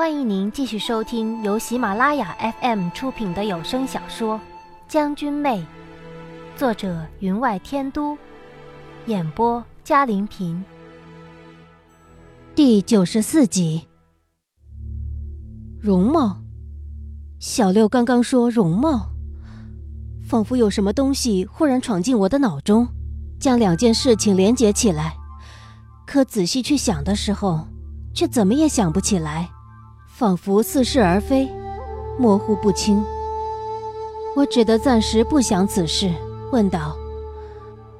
欢迎您继续收听由喜马拉雅 FM 出品的有声小说《将军妹》，作者云外天都，演播嘉玲平。第九十四集。容貌，小六刚刚说容貌，仿佛有什么东西忽然闯进我的脑中，将两件事情连结起来。可仔细去想的时候，却怎么也想不起来，仿佛似是而非，模糊不清。我只得暂时不想此事，问道：“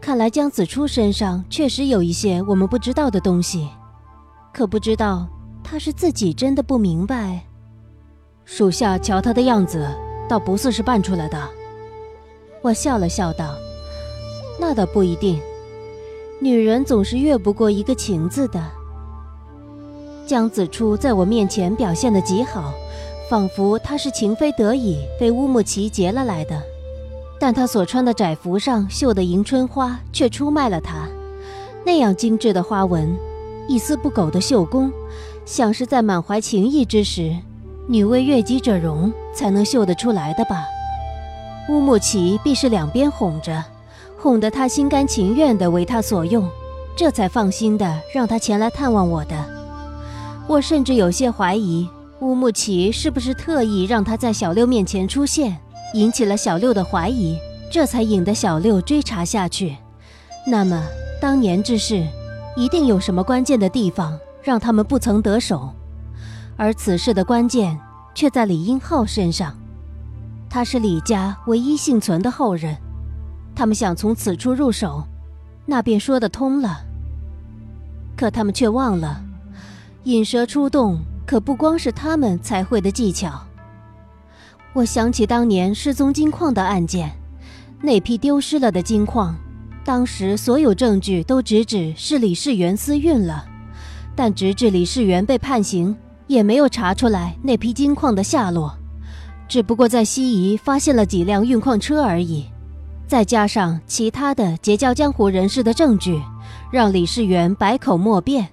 看来江子初身上确实有一些我们不知道的东西，可不知道他是自己真的不明白。属下瞧他的样子，倒不似是扮出来的。”我笑了笑道：“那倒不一定。”女人总是越不过一个情字的。江子初在我面前表现得极好，仿佛他是情非得已被乌木齐劫了来的。但他所穿的窄服上绣的迎春花却出卖了他，那样精致的花纹，一丝不苟的绣工，像是在满怀情意之时，女为悦己者容才能绣得出来的吧。乌木齐必是两边哄着。哄得他心甘情愿地为他所用，这才放心的让他前来探望我的。我甚至有些怀疑乌木齐是不是特意让他在小六面前出现，引起了小六的怀疑，这才引得小六追查下去。那么当年之事，一定有什么关键的地方让他们不曾得手，而此事的关键却在李英浩身上，他是李家唯一幸存的后人。他们想从此处入手，那便说得通了。可他们却忘了，引蛇出洞可不光是他们才会的技巧。我想起当年失踪金矿的案件，那批丢失了的金矿，当时所有证据都直指是李世元私运了，但直至李世元被判刑，也没有查出来那批金矿的下落，只不过在西夷发现了几辆运矿车而已。再加上其他的结交江湖人士的证据，让李世元百口莫辩。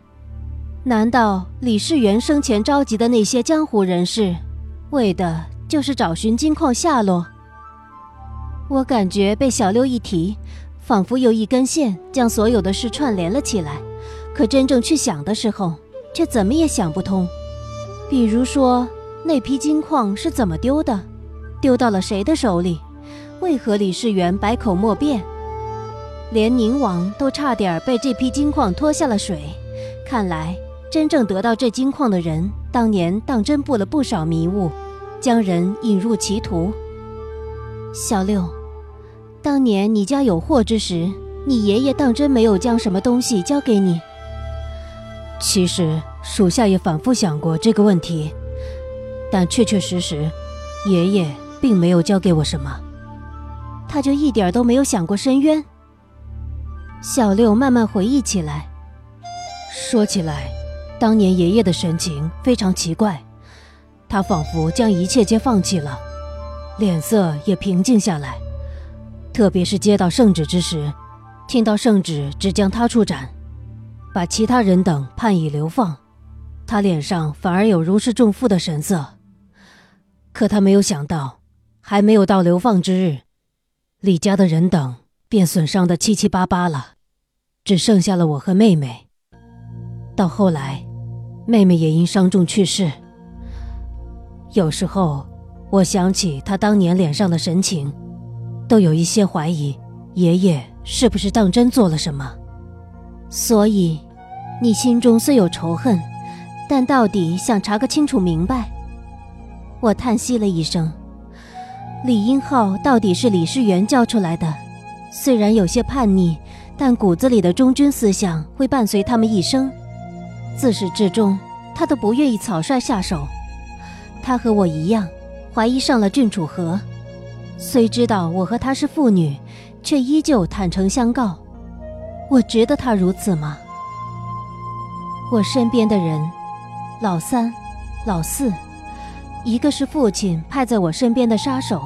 难道李世元生前召集的那些江湖人士，为的就是找寻金矿下落？我感觉被小六一提，仿佛有一根线将所有的事串联了起来。可真正去想的时候，却怎么也想不通。比如说，那批金矿是怎么丢的？丢到了谁的手里？为何李世元百口莫辩？连宁王都差点被这批金矿拖下了水。看来，真正得到这金矿的人，当年当真布了不少迷雾，将人引入歧途。小六，当年你家有祸之时，你爷爷当真没有将什么东西交给你？其实，属下也反复想过这个问题，但确确实实，爷爷并没有交给我什么。他就一点都没有想过申冤。小六慢慢回忆起来，说起来，当年爷爷的神情非常奇怪，他仿佛将一切皆放弃了，脸色也平静下来。特别是接到圣旨之时，听到圣旨只将他处斩，把其他人等判以流放，他脸上反而有如释重负的神色。可他没有想到，还没有到流放之日。李家的人等便损伤的七七八八了，只剩下了我和妹妹。到后来，妹妹也因伤重去世。有时候，我想起她当年脸上的神情，都有一些怀疑爷爷是不是当真做了什么。所以，你心中虽有仇恨，但到底想查个清楚明白。我叹息了一声。李英浩到底是李世元教出来的，虽然有些叛逆，但骨子里的忠君思想会伴随他们一生。自始至终，他都不愿意草率下手。他和我一样，怀疑上了郡主河，虽知道我和他是父女，却依旧坦诚相告。我值得他如此吗？我身边的人，老三，老四。一个是父亲派在我身边的杀手，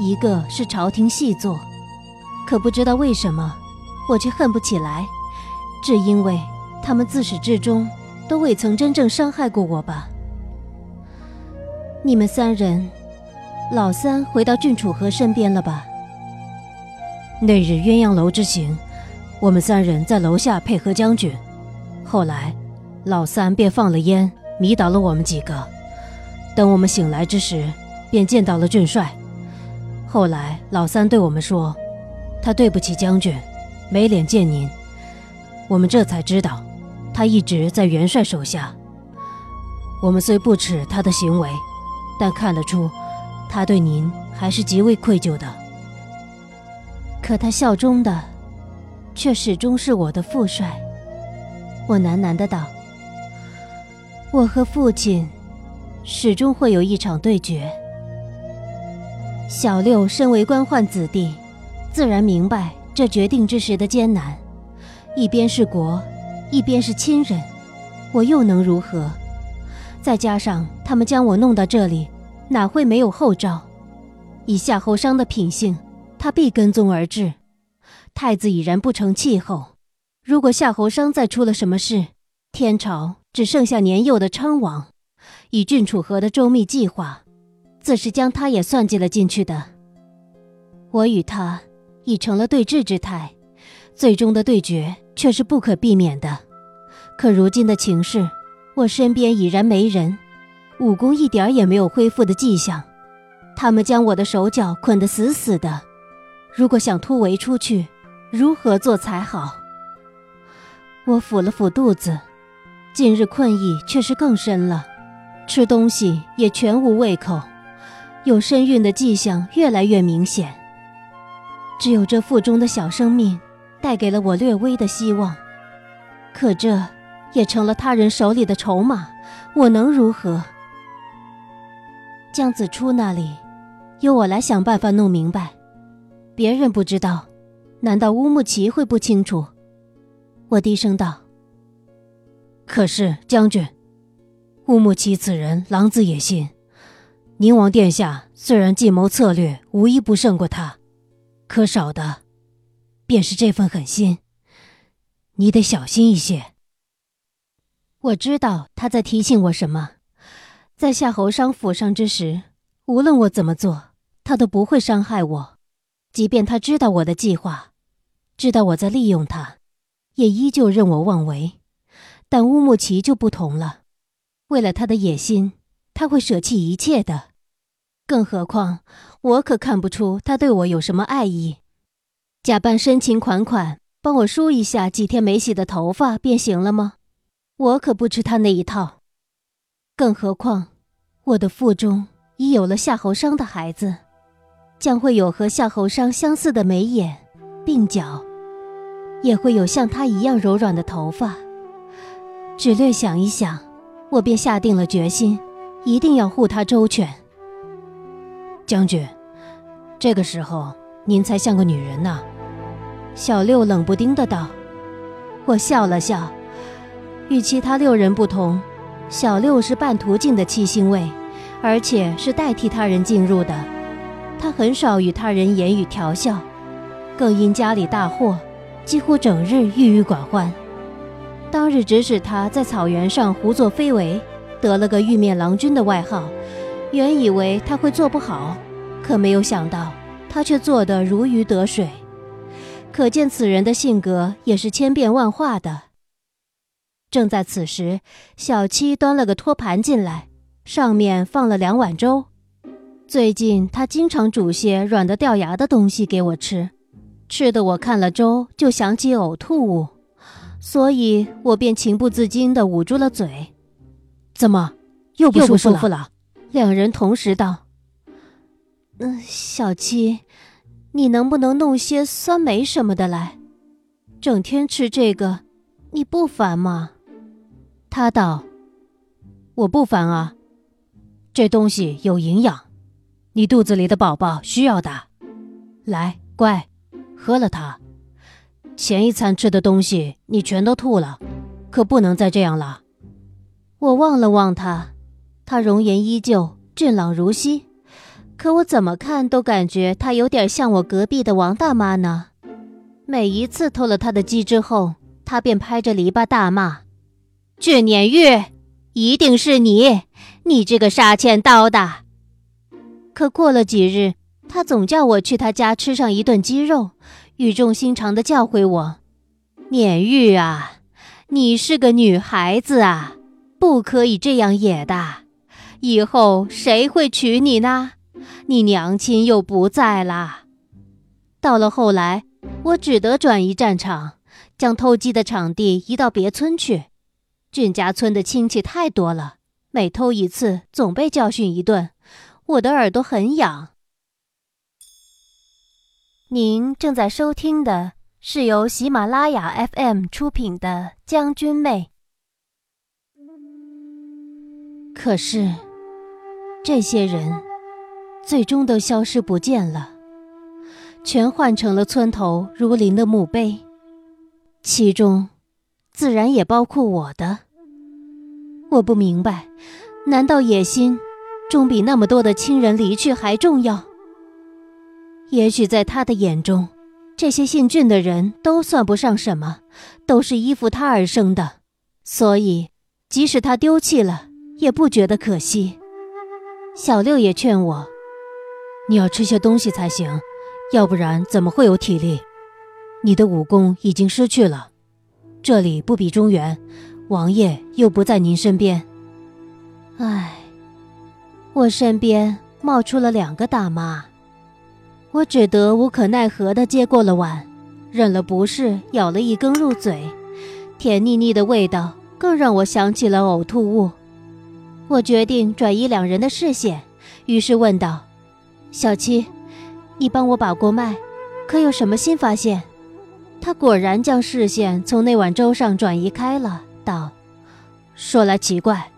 一个是朝廷细作，可不知道为什么，我却恨不起来，只因为他们自始至终都未曾真正伤害过我吧。你们三人，老三回到郡主和身边了吧？那日鸳鸯楼之行，我们三人在楼下配合将军，后来老三便放了烟，迷倒了我们几个。等我们醒来之时，便见到了郡帅。后来老三对我们说，他对不起将军，没脸见您。我们这才知道，他一直在元帅手下。我们虽不耻他的行为，但看得出，他对您还是极为愧疚的。可他效忠的，却始终是我的父帅。我喃喃的道：“我和父亲。”始终会有一场对决。小六身为官宦子弟，自然明白这决定之时的艰难。一边是国，一边是亲人，我又能如何？再加上他们将我弄到这里，哪会没有后招？以夏侯商的品性，他必跟踪而至。太子已然不成气候，如果夏侯商再出了什么事，天朝只剩下年幼的昌王。以郡楚河的周密计划，自是将他也算计了进去的。我与他已成了对峙之态，最终的对决却是不可避免的。可如今的情势，我身边已然没人，武功一点也没有恢复的迹象。他们将我的手脚捆得死死的，如果想突围出去，如何做才好？我抚了抚肚子，近日困意却是更深了。吃东西也全无胃口，有身孕的迹象越来越明显。只有这腹中的小生命，带给了我略微的希望。可这也成了他人手里的筹码，我能如何？江子初那里，由我来想办法弄明白。别人不知道，难道乌木齐会不清楚？我低声道：“可是将军。”乌木齐此人狼子野心，宁王殿下虽然计谋策略无一不胜过他，可少的便是这份狠心。你得小心一些。我知道他在提醒我什么，在夏侯商府上之时，无论我怎么做，他都不会伤害我。即便他知道我的计划，知道我在利用他，也依旧任我妄为。但乌木齐就不同了。为了他的野心，他会舍弃一切的。更何况，我可看不出他对我有什么爱意。假扮深情款款，帮我梳一下几天没洗的头发便行了吗？我可不吃他那一套。更何况，我的腹中已有了夏侯商的孩子，将会有和夏侯商相似的眉眼、鬓角，也会有像他一样柔软的头发。只略想一想。我便下定了决心，一定要护他周全。将军，这个时候您才像个女人呢。小六冷不丁的道。我笑了笑，与其他六人不同，小六是半途进的七星位，而且是代替他人进入的。他很少与他人言语调笑，更因家里大祸，几乎整日郁郁寡欢。当日指使他在草原上胡作非为，得了个玉面郎君的外号。原以为他会做不好，可没有想到他却做得如鱼得水。可见此人的性格也是千变万化的。正在此时，小七端了个托盘进来，上面放了两碗粥。最近他经常煮些软的掉牙的东西给我吃，吃的我看了粥就想起呕吐物。所以我便情不自禁地捂住了嘴。怎么又不舒服了？两人同时道：“嗯，小七，你能不能弄些酸梅什么的来？整天吃这个，你不烦吗？”他道：“我不烦啊，这东西有营养，你肚子里的宝宝需要的。来，乖，喝了它。”前一餐吃的东西你全都吐了，可不能再这样了。我望了望他，他容颜依旧俊朗如昔，可我怎么看都感觉他有点像我隔壁的王大妈呢。每一次偷了他的鸡之后，他便拍着篱笆大骂：“俊撵玉，一定是你！你这个杀千刀的！可过了几日，他总叫我去他家吃上一顿鸡肉，语重心长地教诲我：“念玉啊，你是个女孩子啊，不可以这样野的。以后谁会娶你呢？你娘亲又不在啦。”到了后来，我只得转移战场，将偷鸡的场地移到别村去。俊家村的亲戚太多了，每偷一次总被教训一顿，我的耳朵很痒。您正在收听的是由喜马拉雅 FM 出品的《将军妹》。可是，这些人最终都消失不见了，全换成了村头如林的墓碑，其中。自然也包括我的。我不明白，难道野心终比那么多的亲人离去还重要？也许在他的眼中，这些姓俊的人都算不上什么，都是依附他而生的，所以即使他丢弃了，也不觉得可惜。小六也劝我：“你要吃些东西才行，要不然怎么会有体力？你的武功已经失去了。”这里不比中原，王爷又不在您身边。唉，我身边冒出了两个大妈，我只得无可奈何地接过了碗，忍了不适，咬了一根入嘴，甜腻腻的味道更让我想起了呕吐物。我决定转移两人的视线，于是问道：“小七，你帮我把过脉，可有什么新发现？”他果然将视线从那碗粥上转移开了，道：“说来奇怪，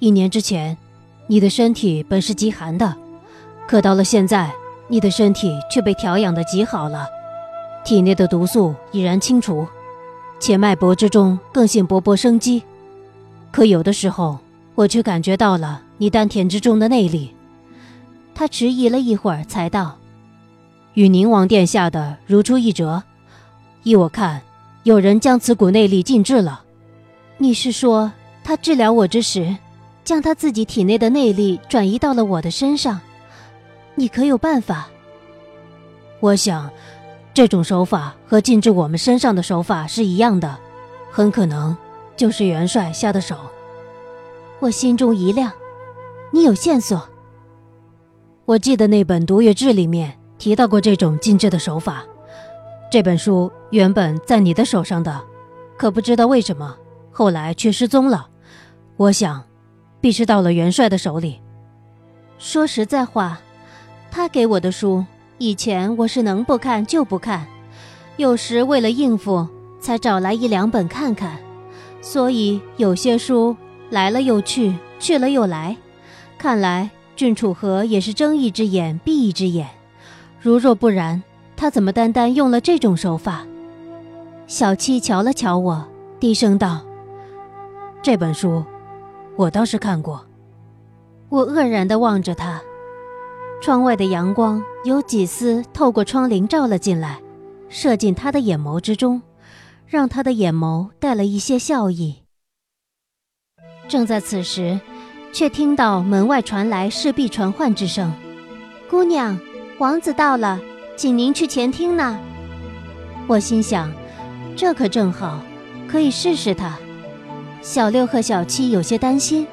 一年之前，你的身体本是极寒的，可到了现在，你的身体却被调养的极好了，体内的毒素已然清除，且脉搏之中更现勃勃生机。可有的时候，我却感觉到了你丹田之中的内力。”他迟疑了一会儿，才道：“与宁王殿下的如出一辙。”依我看，有人将此股内力禁制了。你是说，他治疗我之时，将他自己体内的内力转移到了我的身上？你可有办法？我想，这种手法和禁制我们身上的手法是一样的，很可能就是元帅下的手。我心中一亮，你有线索？我记得那本《毒月志》里面提到过这种禁制的手法。这本书原本在你的手上的，可不知道为什么后来却失踪了。我想，必是到了元帅的手里。说实在话，他给我的书，以前我是能不看就不看，有时为了应付，才找来一两本看看。所以有些书来了又去，去了又来，看来郡主和也是睁一只眼闭一只眼。如若不然。他怎么单单用了这种手法？小七瞧了瞧我，低声道：“这本书，我倒是看过。”我愕然地望着他。窗外的阳光有几丝透过窗棂照了进来，射进他的眼眸之中，让他的眼眸带了一些笑意。正在此时，却听到门外传来侍婢传唤之声：“姑娘，王子到了。”请您去前厅呢。我心想，这可正好，可以试试他。小六和小七有些担心，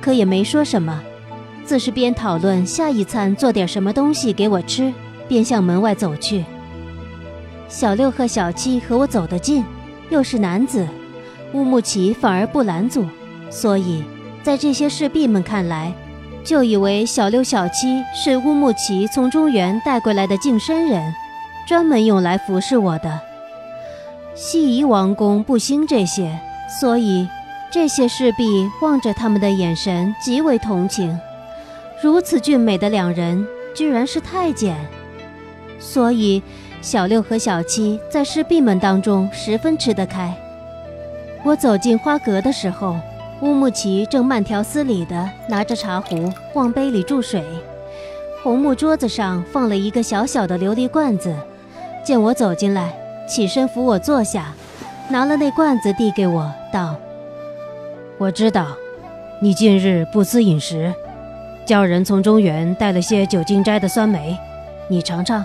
可也没说什么，自是边讨论下一餐做点什么东西给我吃，边向门外走去。小六和小七和我走得近，又是男子，乌木齐反而不拦阻，所以在这些侍婢们看来。就以为小六、小七是乌木齐从中原带过来的净身人，专门用来服侍我的。西夷王宫不兴这些，所以这些侍婢望着他们的眼神极为同情。如此俊美的两人，居然是太监，所以小六和小七在侍婢们当中十分吃得开。我走进花阁的时候。乌木齐正慢条斯理地拿着茶壶往杯里注水，红木桌子上放了一个小小的琉璃罐子。见我走进来，起身扶我坐下，拿了那罐子递给我，道：“我知道，你近日不思饮食，叫人从中原带了些九荆斋的酸梅，你尝尝。”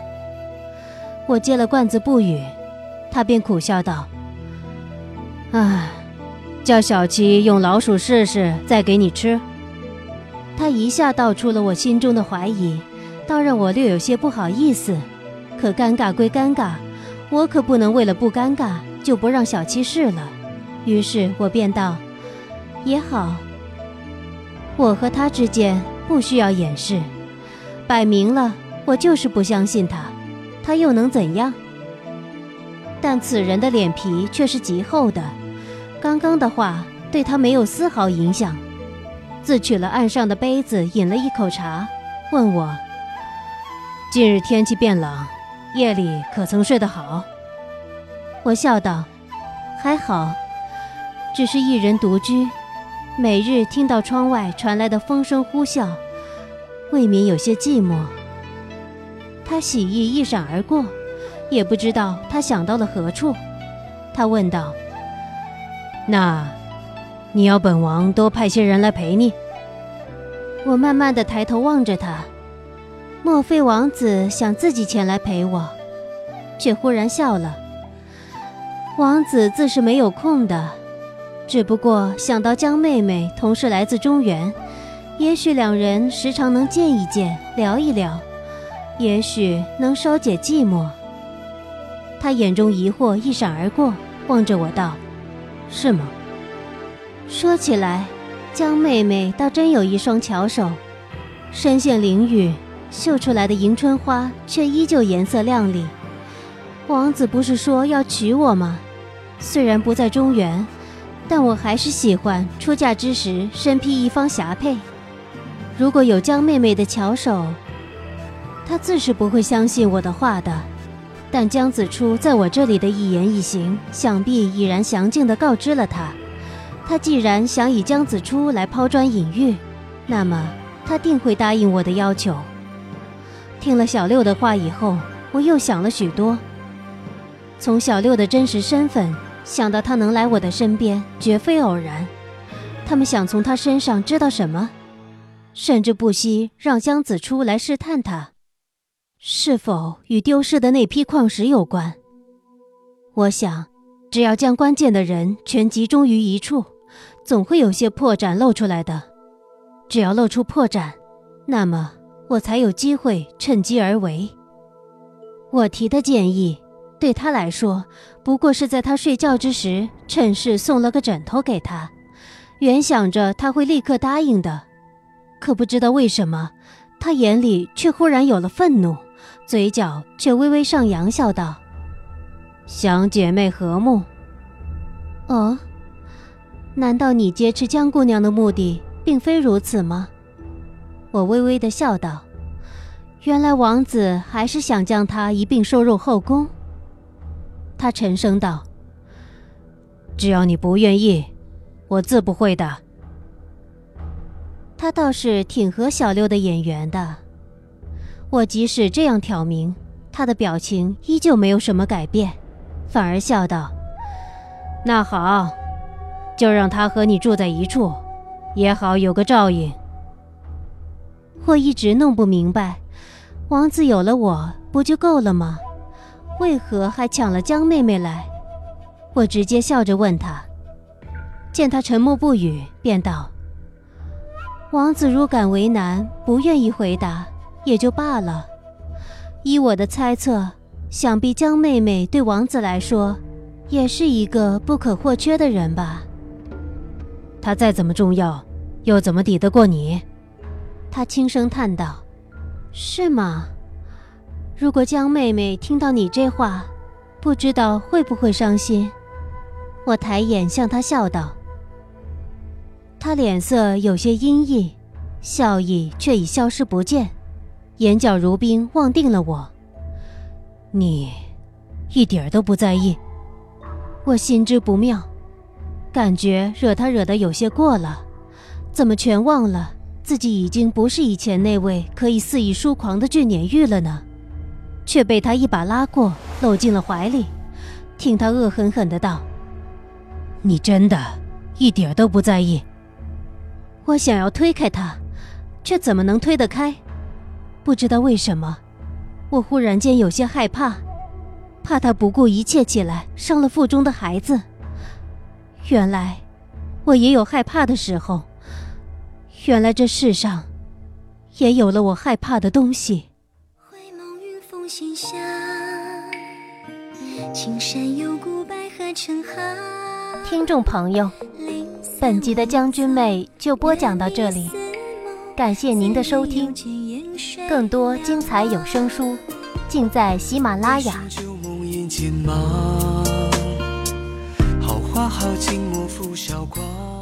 我接了罐子不语，他便苦笑道：“唉，叫小七用老鼠试试，再给你吃。”他一下道出了我心中的怀疑，倒让我略有些不好意思。可尴尬归尴尬，我可不能为了不尴尬就不让小七试了。于是我便道：“也好。”我和他之间不需要掩饰，摆明了我就是不相信他，他又能怎样？但此人的脸皮却是极厚的，刚刚的话对他没有丝毫影响。自取了岸上的杯子，饮了一口茶，问我：“近日天气变冷，夜里可曾睡得好？”我笑道：“还好，只是一人独居，每日听到窗外传来的风声呼啸，未免有些寂寞。”他喜意一闪而过，也不知道他想到了何处。他问道：“那？”你要本王多派些人来陪你。我慢慢的抬头望着他，莫非王子想自己前来陪我？却忽然笑了。王子自是没有空的，只不过想到江妹妹同是来自中原，也许两人时常能见一见，聊一聊，也许能稍解寂寞。他眼中疑惑一闪而过，望着我道：“是吗？”说起来，江妹妹倒真有一双巧手，身陷囹圄，绣出来的迎春花却依旧颜色亮丽。王子不是说要娶我吗？虽然不在中原，但我还是喜欢出嫁之时身披一方霞帔。如果有江妹妹的巧手，他自是不会相信我的话的。但江子初在我这里的一言一行，想必已然详尽地告知了他。他既然想以江子初来抛砖引玉，那么他定会答应我的要求。听了小六的话以后，我又想了许多。从小六的真实身份想到他能来我的身边，绝非偶然。他们想从他身上知道什么，甚至不惜让江子初来试探他，是否与丢失的那批矿石有关。我想，只要将关键的人全集中于一处。总会有些破绽露出来的，只要露出破绽，那么我才有机会趁机而为。我提的建议，对他来说，不过是在他睡觉之时趁势送了个枕头给他，原想着他会立刻答应的，可不知道为什么，他眼里却忽然有了愤怒，嘴角却微微上扬，笑道：“想姐妹和睦。”哦。难道你劫持江姑娘的目的并非如此吗？我微微的笑道：“原来王子还是想将她一并收入后宫。”他沉声道：“只要你不愿意，我自不会的。”他倒是挺合小六的眼缘的。我即使这样挑明，他的表情依旧没有什么改变，反而笑道：“那好。”就让他和你住在一处，也好有个照应。我一直弄不明白，王子有了我不就够了吗？为何还抢了江妹妹来？我直接笑着问他，见他沉默不语，便道：“王子如敢为难，不愿意回答，也就罢了。依我的猜测，想必江妹妹对王子来说，也是一个不可或缺的人吧。”他再怎么重要，又怎么抵得过你？他轻声叹道：“是吗？如果江妹妹听到你这话，不知道会不会伤心？”我抬眼向他笑道。他脸色有些阴翳，笑意却已消失不见，眼角如冰，望定了我。你，一点儿都不在意。我心知不妙。感觉惹他惹得有些过了，怎么全忘了自己已经不是以前那位可以肆意疏狂的俊撵玉了呢？却被他一把拉过，搂进了怀里，听他恶狠狠的道：“你真的，一点都不在意。”我想要推开他，却怎么能推得开？不知道为什么，我忽然间有些害怕，怕他不顾一切起来伤了腹中的孩子。原来，我也有害怕的时候。原来这世上，也有了我害怕的东西。听众朋友，本集的将军妹就播讲到这里，感谢您的收听。更多精彩有声书，尽在喜马拉雅。好花好景莫负韶光。